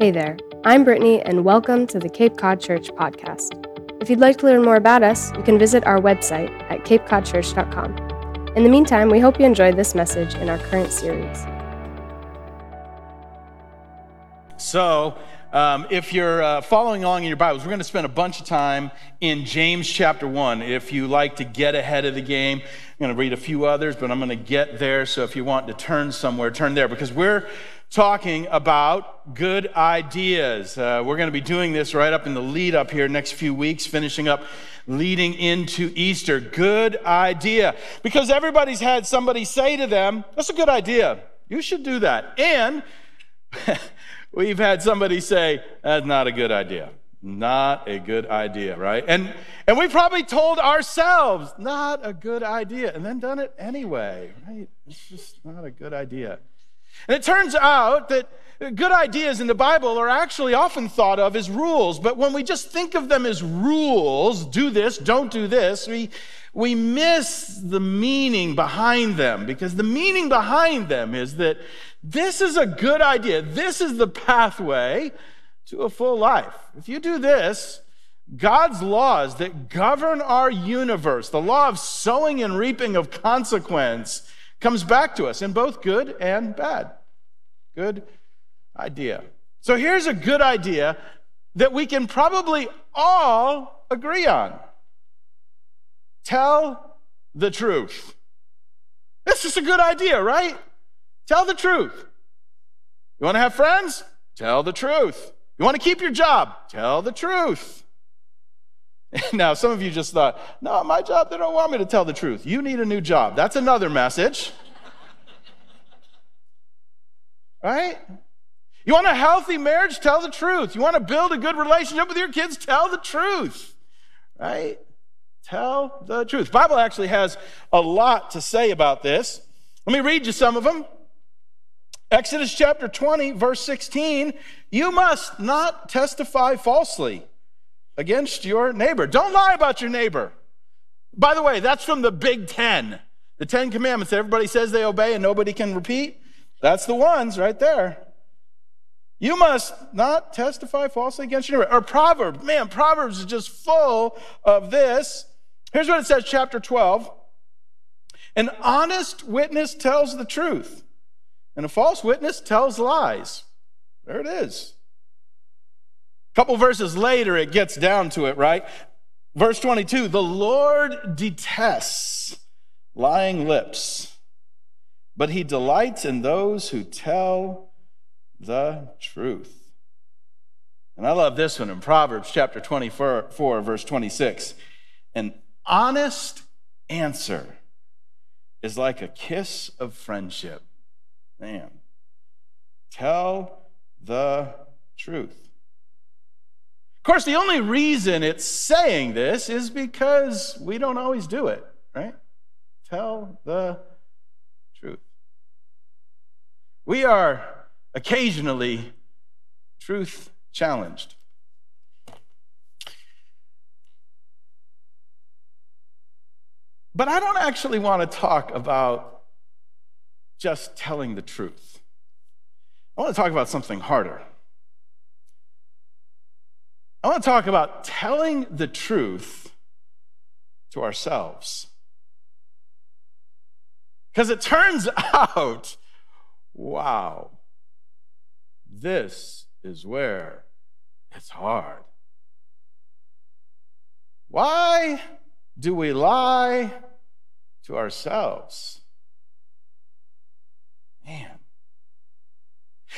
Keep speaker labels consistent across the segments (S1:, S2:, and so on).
S1: Hey there, I'm Brittany, and welcome to the Cape Cod Church podcast. If you'd like to learn more about us, you can visit our website at capecodchurch.com. In the meantime, we hope you enjoyed this message in our current series.
S2: So, um, if you're uh, following along in your Bibles, we're going to spend a bunch of time in James chapter 1. If you like to get ahead of the game, I'm going to read a few others, but I'm going to get there. So, if you want to turn somewhere, turn there because we're talking about good ideas. Uh, we're going to be doing this right up in the lead up here next few weeks, finishing up leading into Easter. Good idea. Because everybody's had somebody say to them, That's a good idea. You should do that. And we've had somebody say, That's not a good idea. Not a good idea, right? And and we probably told ourselves, not a good idea, and then done it anyway, right? It's just not a good idea. And it turns out that good ideas in the Bible are actually often thought of as rules, but when we just think of them as rules, do this, don't do this, we, we miss the meaning behind them because the meaning behind them is that this is a good idea. This is the pathway to a full life. If you do this, God's laws that govern our universe, the law of sowing and reaping of consequence, comes back to us in both good and bad. Good idea. So here's a good idea that we can probably all agree on tell the truth. This is a good idea, right? Tell the truth. You want to have friends? Tell the truth. You want to keep your job? Tell the truth. Now, some of you just thought, no, my job, they don't want me to tell the truth. You need a new job. That's another message. Right? You want a healthy marriage? Tell the truth. You want to build a good relationship with your kids? Tell the truth. Right? Tell the truth. Bible actually has a lot to say about this. Let me read you some of them. Exodus chapter 20, verse 16, you must not testify falsely against your neighbor. Don't lie about your neighbor. By the way, that's from the Big Ten. The Ten Commandments that everybody says they obey and nobody can repeat. That's the ones right there. You must not testify falsely against your neighbor. Or Proverbs. Man, Proverbs is just full of this. Here's what it says, chapter 12. An honest witness tells the truth, and a false witness tells lies. There it is A couple verses later, it gets down to it, right? Verse 22 The Lord detests lying lips, but he delights in those who tell the truth. And I love this one in Proverbs chapter 24, verse 26. An honest answer is like a kiss of friendship. Man, tell the truth Of course, the only reason it's saying this is because we don't always do it, right? Tell the. We are occasionally truth challenged. But I don't actually want to talk about just telling the truth. I want to talk about something harder. I want to talk about telling the truth to ourselves. Because it turns out, wow, this is where it's hard. Why do we lie to ourselves? Man,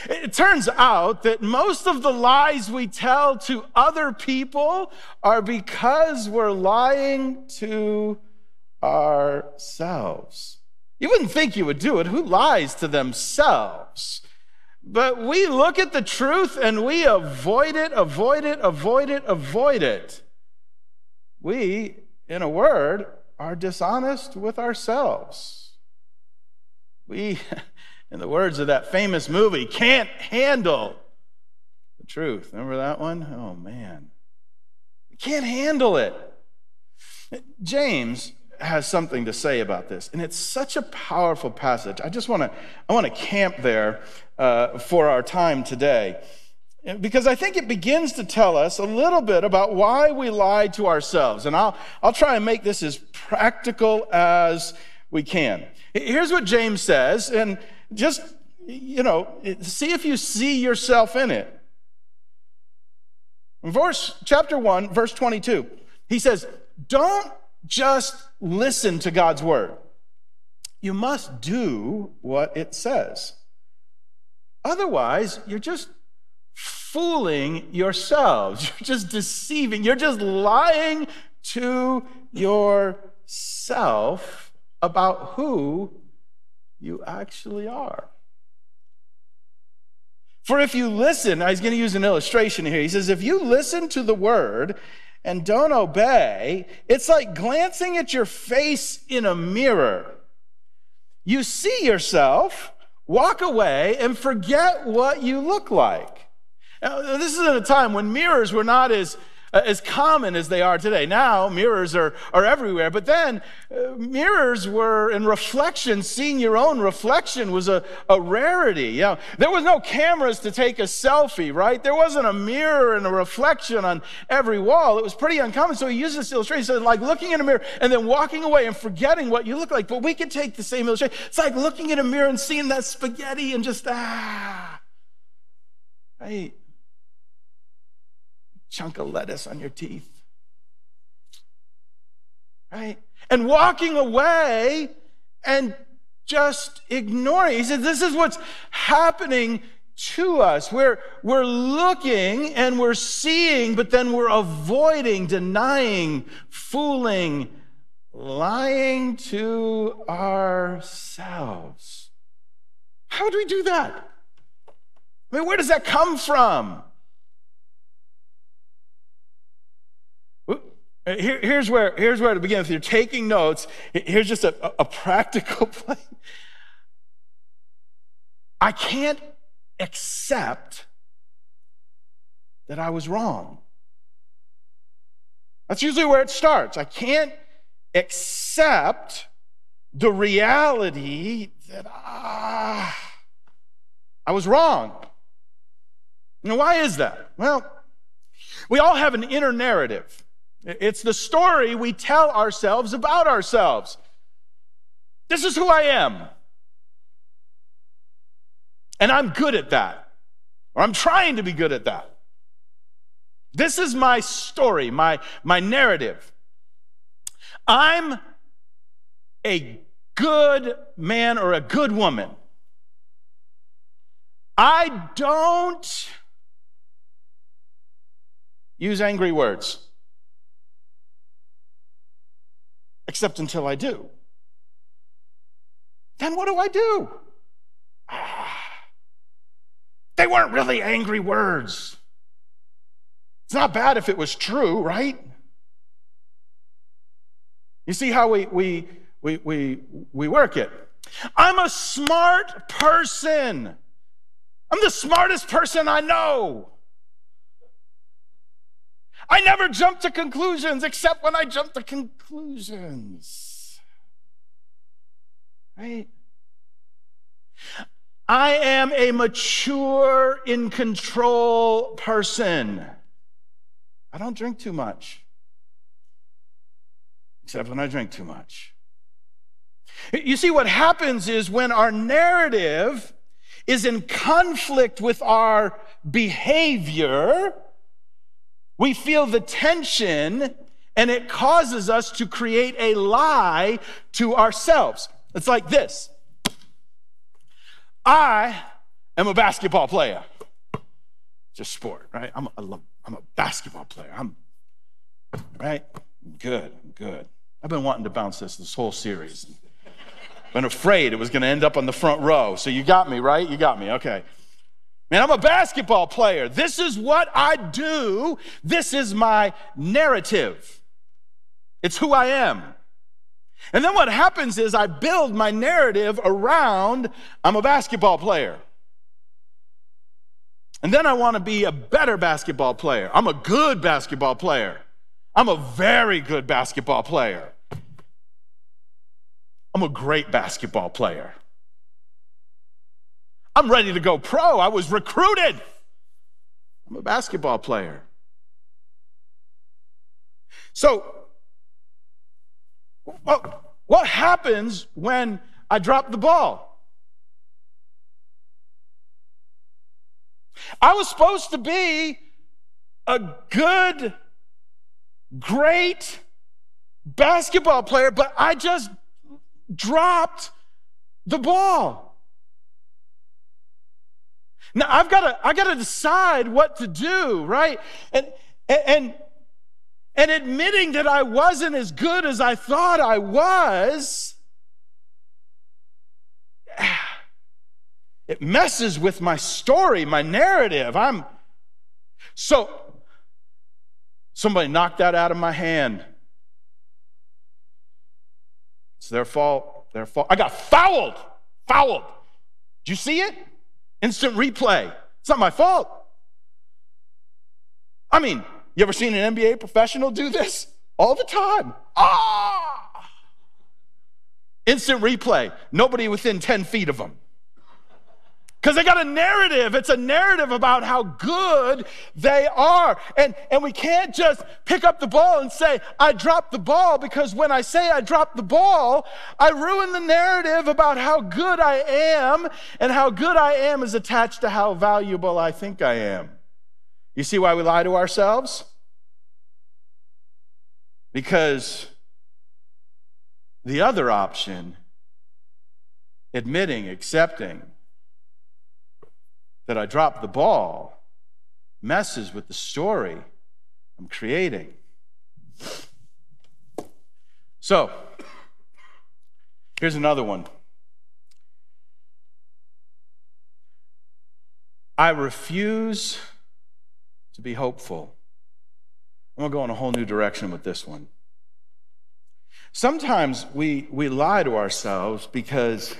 S2: it turns out that most of the lies we tell to other people are because we're lying to ourselves. You wouldn't think you would do it. Who lies to themselves? But we look at the truth and we avoid it, avoid it, avoid it, avoid it. We, in a word, are dishonest with ourselves. We. in the words of that famous movie, can't handle the truth. Remember that one? Oh, man. Can't handle it. James has something to say about this, and it's such a powerful passage. I just want to I want to camp there uh, for our time today. because I think it begins to tell us a little bit about why we lie to ourselves. And I'll, I'll try and make this as practical as we can. Here's what James says, and just, you know, see if you see yourself in it. Verse, chapter 1, verse 22, he says, Don't just listen to God's word. You must do what it says. Otherwise, you're just fooling yourselves. You're just deceiving. You're just lying to yourself about who you actually are. For if you listen, I was going to use an illustration here. He says, if you listen to the word and don't obey, it's like glancing at your face in a mirror. You see yourself, walk away, and forget what you look like. Now, this is at a time when mirrors were not as as common as they are today. Now, mirrors are, are everywhere, but then uh, mirrors were in reflection, seeing your own reflection was a, a rarity. You know, there was no cameras to take a selfie, right? There wasn't a mirror and a reflection on every wall. It was pretty uncommon. So he used this illustration. So, like looking in a mirror and then walking away and forgetting what you look like. But we could take the same illustration. It's like looking in a mirror and seeing that spaghetti and just, ah, right? Chunk of lettuce on your teeth. Right? And walking away and just ignoring. He said, This is what's happening to us. We're, we're looking and we're seeing, but then we're avoiding, denying, fooling, lying to ourselves. How do we do that? I mean, where does that come from? Here, here's, where, here's where to begin. If you're taking notes, here's just a, a practical plan. I can't accept that I was wrong. That's usually where it starts. I can't accept the reality that ah, I was wrong. Now, why is that? Well, we all have an inner narrative. It's the story we tell ourselves about ourselves. This is who I am. And I'm good at that. Or I'm trying to be good at that. This is my story, my, my narrative. I'm a good man or a good woman. I don't use angry words. Except until I do. Then what do I do? They weren't really angry words. It's not bad if it was true, right? You see how we, we, we, we, we work it. I'm a smart person. I'm the smartest person I know. I never jump to conclusions except when I jump to conclusions. Right? I am a mature, in control person. I don't drink too much, except when I drink too much. You see, what happens is when our narrative is in conflict with our behavior, we feel the tension and it causes us to create a lie to ourselves. It's like this I am a basketball player. Just sport, right? I'm a, I'm a basketball player. I'm, right? Good, good. I've been wanting to bounce this this whole series. Been afraid it was going to end up on the front row. So you got me, right? You got me. Okay. Man, I'm a basketball player. This is what I do. This is my narrative. It's who I am. And then what happens is I build my narrative around I'm a basketball player. And then I want to be a better basketball player. I'm a good basketball player. I'm a very good basketball player. I'm a great basketball player. I'm ready to go pro. I was recruited. I'm a basketball player. So, what, happens when I drop the ball? I was supposed to be a good, great basketball player, but I just dropped the ball. Now I've got to I got to decide what to do, right? And and and admitting that I wasn't as good as I thought I was it messes with my story, my narrative. I'm so somebody knocked that out of my hand. It's their fault. Their fault. I got fouled. Fouled. Did you see it? Instant replay. It's not my fault. I mean, you ever seen an NBA professional do this? All the time. Ah! Instant replay. Nobody within 10 feet of them. Because they got a narrative. It's a narrative about how good they are. And, and we can't just pick up the ball and say, I dropped the ball, because when I say I dropped the ball, I ruin the narrative about how good I am, and how good I am is attached to how valuable I think I am. You see why we lie to ourselves? Because the other option, admitting, accepting, that I dropped the ball messes with the story I'm creating. So, here's another one. I refuse to be hopeful. I'm going to go in a whole new direction with this one. Sometimes we, we lie to ourselves because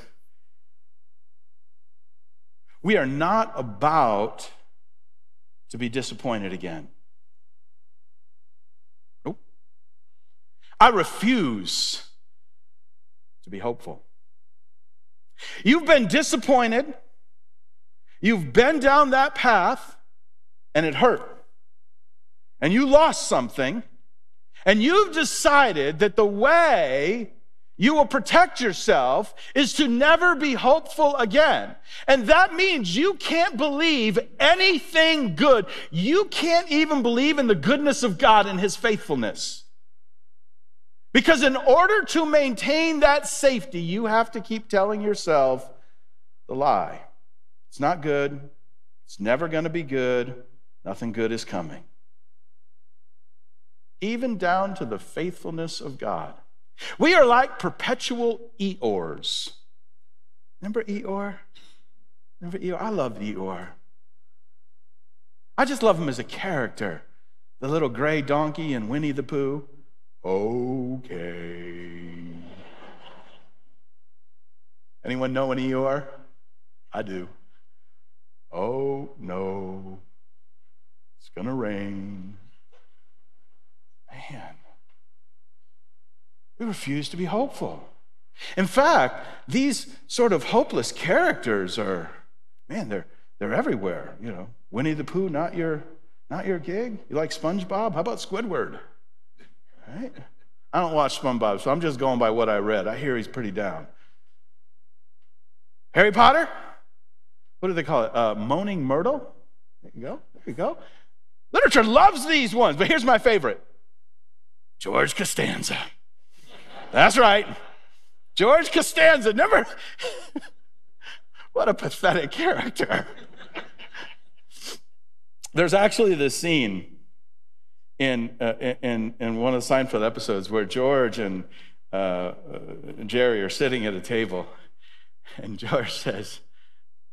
S2: we are not about to be disappointed again. Nope. I refuse to be hopeful. You've been disappointed. You've been down that path and it hurt. And you lost something. And you've decided that the way you will protect yourself is to never be hopeful again. And that means you can't believe anything good. You can't even believe in the goodness of God and His faithfulness. Because in order to maintain that safety, you have to keep telling yourself the lie. It's not good. It's never going to be good. Nothing good is coming. Even down to the faithfulness of God. We are like perpetual Eeyores. Remember Eeyore? Remember Eeyore? I love Eeyore. I just love him as a character. The little gray donkey and Winnie the Pooh. Okay. Anyone know an Eeyore? I do. Oh no. It's gonna rain. Man. We refuse to be hopeful. In fact, these sort of hopeless characters are, man, they're, they're everywhere. You know, Winnie the Pooh, not your, not your gig. You like SpongeBob? How about Squidward? Right? I don't watch SpongeBob, so I'm just going by what I read. I hear he's pretty down. Harry Potter? What do they call it? Uh, Moaning Myrtle? There you go. There you go. Literature loves these ones, but here's my favorite George Costanza. That's right. George Costanza, never. what a pathetic character. There's actually this scene in, uh, in, in one of the Seinfeld episodes where George and uh, uh, Jerry are sitting at a table, and George says,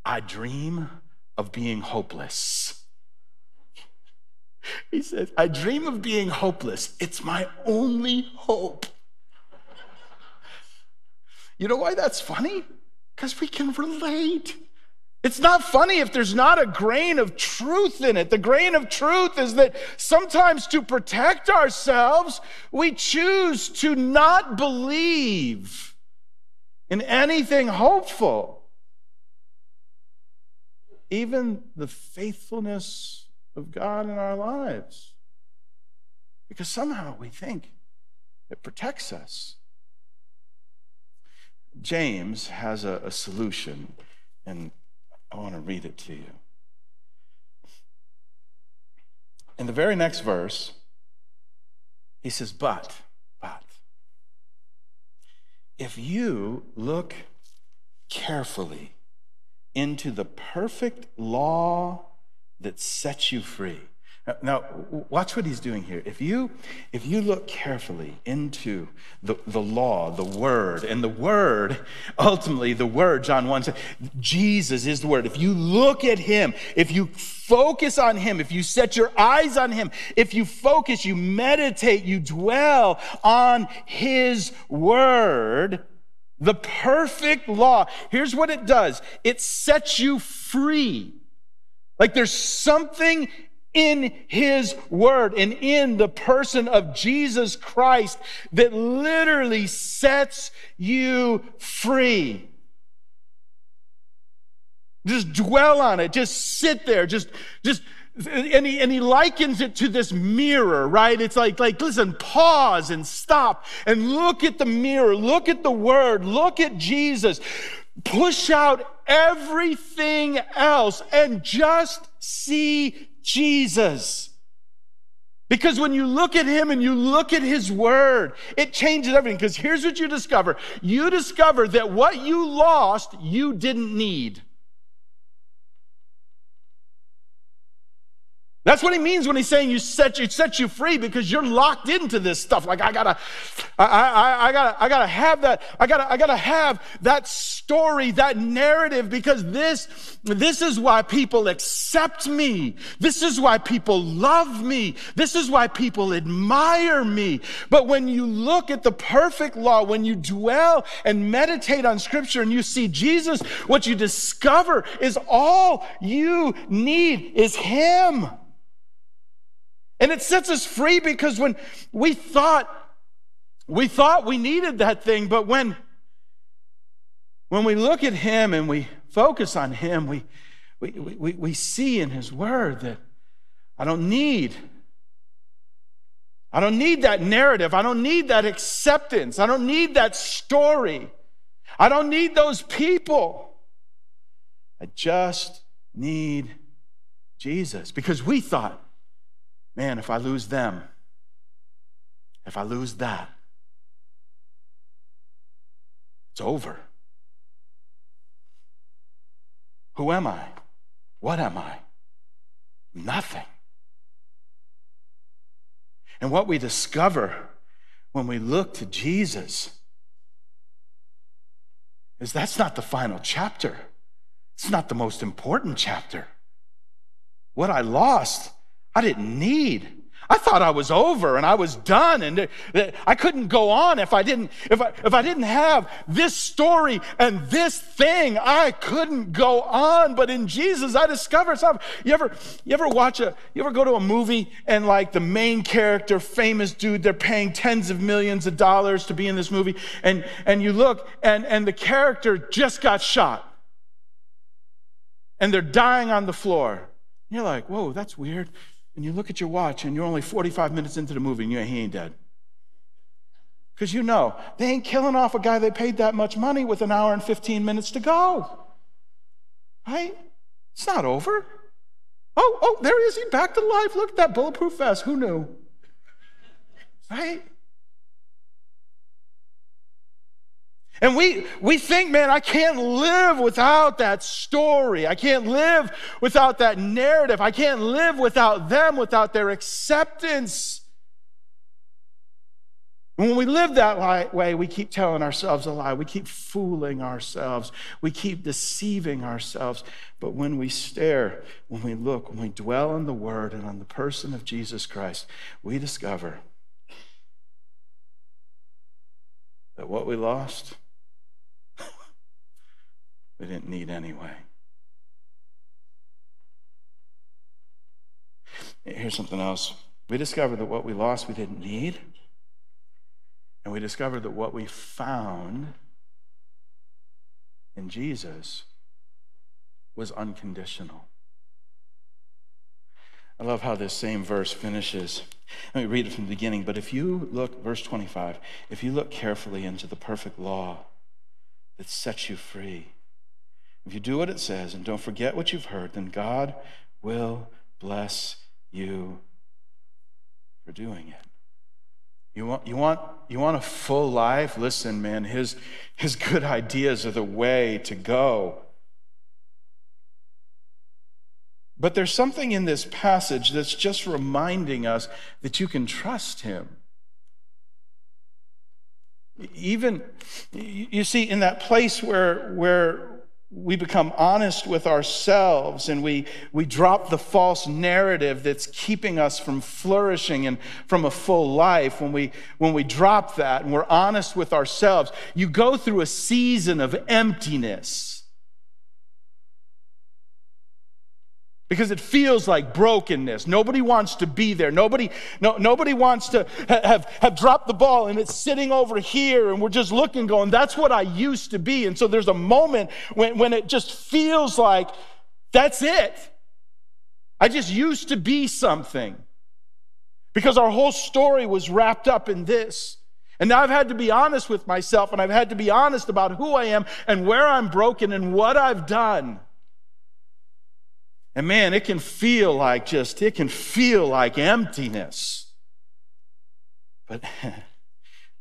S2: I dream of being hopeless. He says, I dream of being hopeless. It's my only hope. You know why that's funny? Because we can relate. It's not funny if there's not a grain of truth in it. The grain of truth is that sometimes to protect ourselves, we choose to not believe in anything hopeful. Even the faithfulness of God in our lives. Because somehow we think it protects us. James has a, a solution, and I want to read it to you. In the very next verse, he says, But, but, if you look carefully into the perfect law that sets you free. Now, watch what he's doing here. If you, if you look carefully into the, the law, the word, and the word, ultimately, the word, John 1 says, Jesus is the word. If you look at him, if you focus on him, if you set your eyes on him, if you focus, you meditate, you dwell on his word, the perfect law, here's what it does it sets you free. Like there's something in his word and in the person of Jesus Christ that literally sets you free. Just dwell on it. Just sit there. Just, just, and he, and he likens it to this mirror, right? It's like, like, listen, pause and stop and look at the mirror. Look at the word. Look at Jesus. Push out everything else and just see Jesus. Because when you look at him and you look at his word, it changes everything. Because here's what you discover you discover that what you lost, you didn't need. That's what he means when he's saying you set you set you free because you're locked into this stuff. Like I gotta, I, I, I gotta, I gotta have that. I gotta, I gotta have that story, that narrative, because this, this is why people accept me. This is why people love me. This is why people admire me. But when you look at the perfect law, when you dwell and meditate on Scripture, and you see Jesus, what you discover is all you need is Him. And it sets us free because when we thought we thought we needed that thing, but when when we look at him and we focus on him, we we, we, we see in his word that I don't need I don't need that narrative. I don't need that acceptance. I don't need that story. I don't need those people. I just need Jesus because we thought man, if I lose them, if I lose that, it's over. Who am I? What am I? Nothing. And what we discover when we look to Jesus is that's not the final chapter. It's not the most important chapter. What I lost I didn't need. I thought I was over and I was done and uh, I couldn't go on if I didn't if I, if I didn't have this story and this thing I couldn't go on. But in Jesus I discovered something. You ever you ever watch a you ever go to a movie and like the main character famous dude they're paying tens of millions of dollars to be in this movie and and you look and and the character just got shot and they're dying on the floor. You're like whoa that's weird and you look at your watch and you're only 45 minutes into the movie and you he ain't dead. Because you know, they ain't killing off a guy they paid that much money with an hour and 15 minutes to go. Right? It's not over. Oh, oh, there he is. He back to life. Look at that bulletproof vest. Who knew? Right? And we, we think, man, I can't live without that story. I can't live without that narrative. I can't live without them, without their acceptance. And when we live that way, we keep telling ourselves a lie. We keep fooling ourselves. We keep deceiving ourselves. But when we stare, when we look, when we dwell on the Word and on the person of Jesus Christ, we discover that what we lost, we didn't need anyway. Here's something else. We discovered that what we lost we didn't need. And we discovered that what we found in Jesus was unconditional. I love how this same verse finishes. Let me read it from the beginning. But if you look, verse 25, if you look carefully into the perfect law that sets you free, if you do what it says and don't forget what you've heard, then God will bless you for doing it. You want, you want, you want a full life? Listen, man, his, his good ideas are the way to go. But there's something in this passage that's just reminding us that you can trust him. Even, you see, in that place where, where we become honest with ourselves and we, we drop the false narrative that's keeping us from flourishing and from a full life, when we, when we drop that and we're honest with ourselves, you go through a season of emptiness. Because it feels like brokenness. Nobody wants to be there. Nobody, no, nobody wants to have, have dropped the ball and it's sitting over here and we're just looking, going, that's what I used to be. And so there's a moment when, when it just feels like that's it. I just used to be something because our whole story was wrapped up in this. And now I've had to be honest with myself and I've had to be honest about who I am and where I'm broken and what I've done. And man, it can feel like just, it can feel like emptiness. But,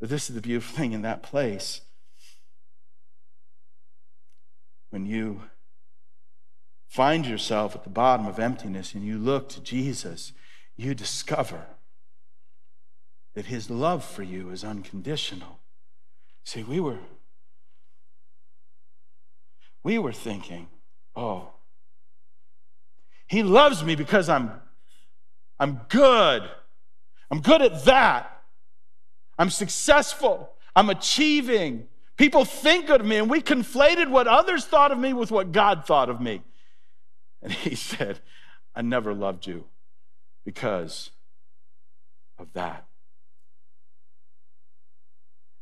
S2: this is the beautiful thing in that place. When you find yourself at the bottom of emptiness and you look to Jesus, you discover that his love for you is unconditional. See, we were we were thinking, oh, he loves me because I'm, I'm good. I'm good at that. I'm successful. I'm achieving. People think of me, and we conflated what others thought of me with what God thought of me. And he said, I never loved you because of that.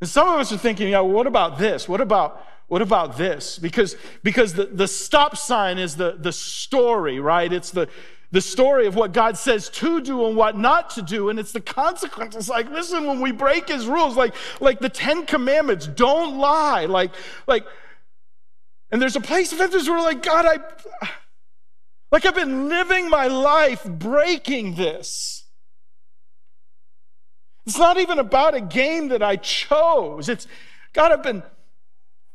S2: And some of us are thinking, yeah, what about this? What about what about this? Because, because the, the stop sign is the, the story, right? It's the, the story of what God says to do and what not to do, and it's the consequences. Like, listen, when we break his rules, like, like the Ten Commandments, don't lie. Like, like, and there's a place of emphasis where, like, God, I like I've been living my life breaking this. It's not even about a game that I chose. It's God, I've been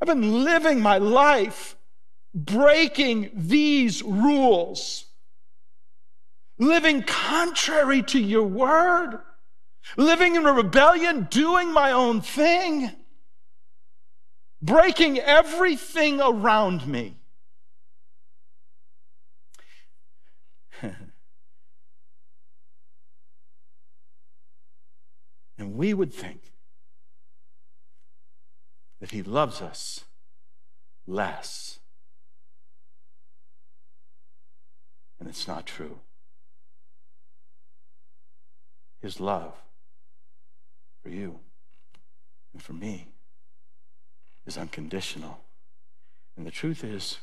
S2: I've been living my life breaking these rules, living contrary to your word, living in a rebellion, doing my own thing, breaking everything around me. and we would think that he loves us less. And it's not true. His love for you and for me is unconditional. And the truth is,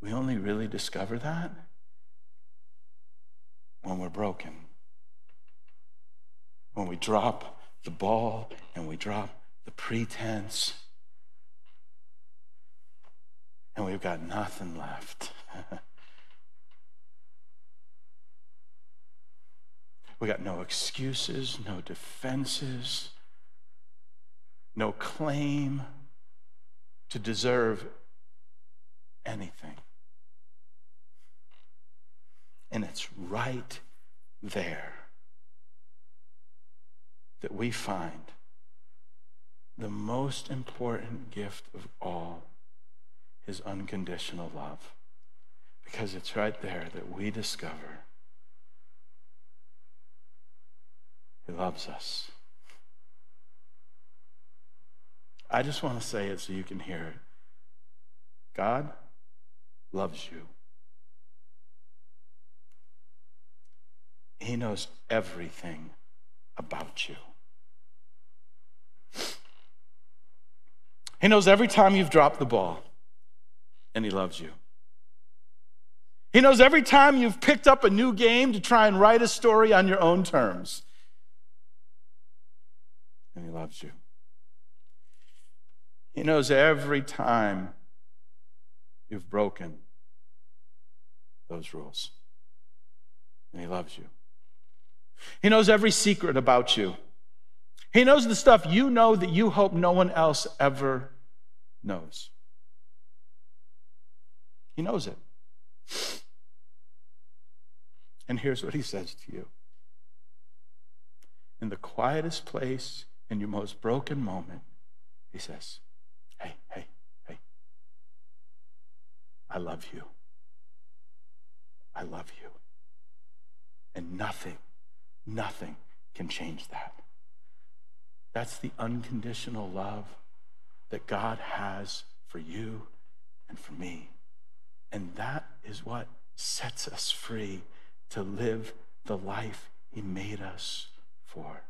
S2: we only really discover that when we're broken. When we drop the ball and we drop the pretense and we've got nothing left. we got no excuses, no defenses, no claim to deserve anything. And it's right there that we find the most important gift of all his unconditional love. Because it's right there that we discover he loves us. I just want to say it so you can hear it. God loves you. He knows everything about you. He knows every time you've dropped the ball and He loves you. He knows every time you've picked up a new game to try and write a story on your own terms. And He loves you. He knows every time you've broken those rules. And He loves you. He knows every secret about you. He knows the stuff you know that you hope no one else ever knows. He knows it. And here's what he says to you In the quietest place, in your most broken moment, he says, Hey, hey, hey, I love you. I love you. And nothing, nothing can change that. That's the unconditional love that God has for you and for me. And that is what sets us free to live the life He made us for.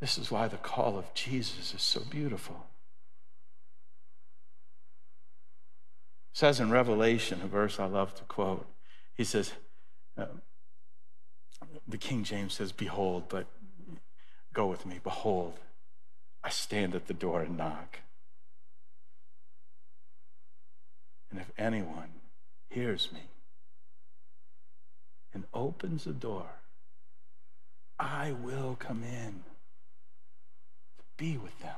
S2: This is why the call of Jesus is so beautiful. It says in Revelation, a verse I love to quote, he says, uh, the King James says, Behold, but go with me, behold, I stand at the door and knock. And if anyone hears me and opens the door, I will come in to be with them.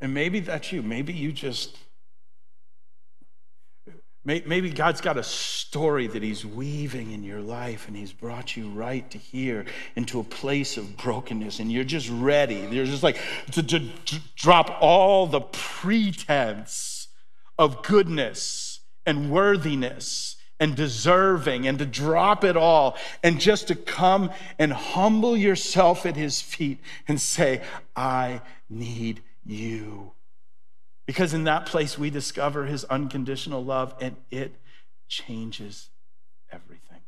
S2: And maybe that's you. Maybe you just Maybe God's got a story that He's weaving in your life and He's brought you right to here into a place of brokenness and you're just ready. You're just like to, to, to drop all the pretense of goodness and worthiness and deserving and to drop it all and just to come and humble yourself at His feet and say, I need you. Because in that place, we discover his unconditional love and it changes everything.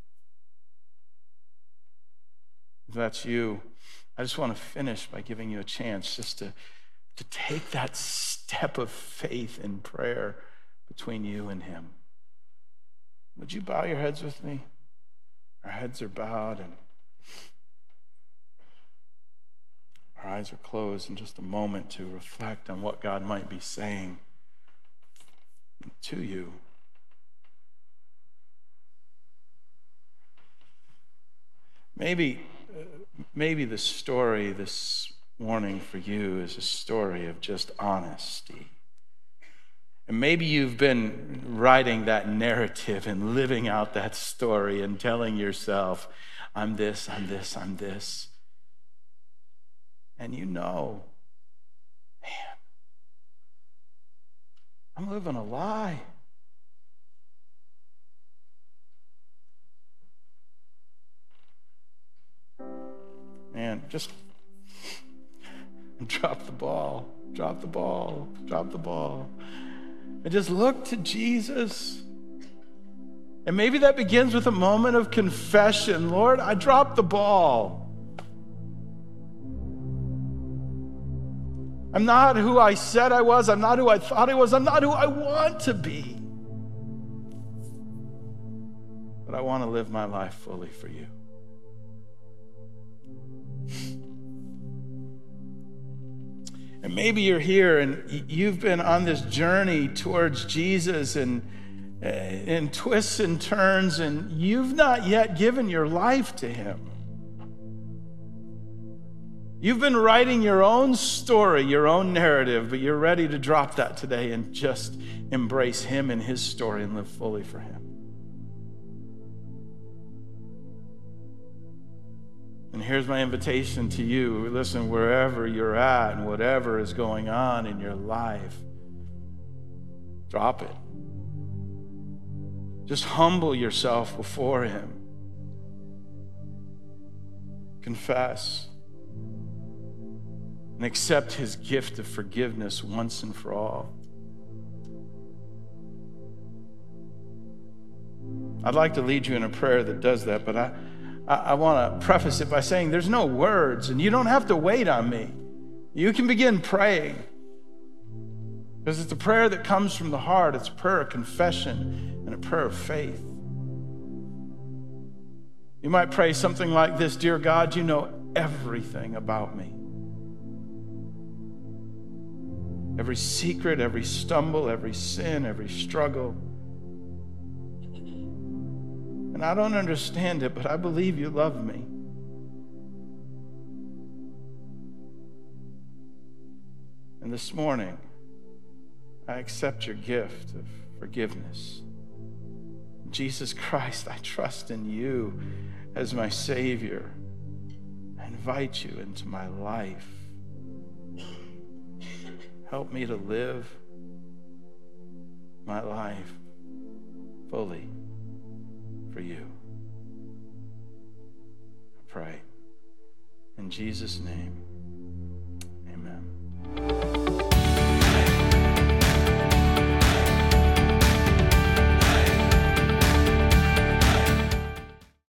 S2: If that's you, I just want to finish by giving you a chance just to, to take that step of faith in prayer between you and him. Would you bow your heads with me? Our heads are bowed and Our eyes are closed in just a moment to reflect on what God might be saying to you. Maybe, maybe the story this morning for you is a story of just honesty. And maybe you've been writing that narrative and living out that story and telling yourself, I'm this, I'm this, I'm this and you know, man, I'm living a lie. Man, just drop the ball, drop the ball, drop the ball. And just look to Jesus. And maybe that begins with a moment of confession Lord, I dropped the ball. I'm not who I said I was. I'm not who I thought I was. I'm not who I want to be. But I want to live my life fully for you. And maybe you're here and you've been on this journey towards Jesus and uh, in twists and turns, and you've not yet given your life to Him. You've been writing your own story, your own narrative, but you're ready to drop that today and just embrace Him and His story and live fully for Him. And here's my invitation to you listen, wherever you're at and whatever is going on in your life, drop it. Just humble yourself before Him. Confess and accept his gift of forgiveness once and for all. I'd like to lead you in a prayer that does that, but I, I, I want to preface it by saying there's no words, and you don't have to wait on me. You can begin praying because it's a prayer that comes from the heart, it's a prayer of confession and a prayer of faith. You might pray something like this Dear God, you know everything about me. Every secret, every stumble, every sin, every struggle. And I don't understand it, but I believe you love me. And this morning, I accept your gift of forgiveness. Jesus Christ, I trust in you as my Savior. I invite you into my life. Help me to live my life fully for you. I pray. In Jesus' name, amen.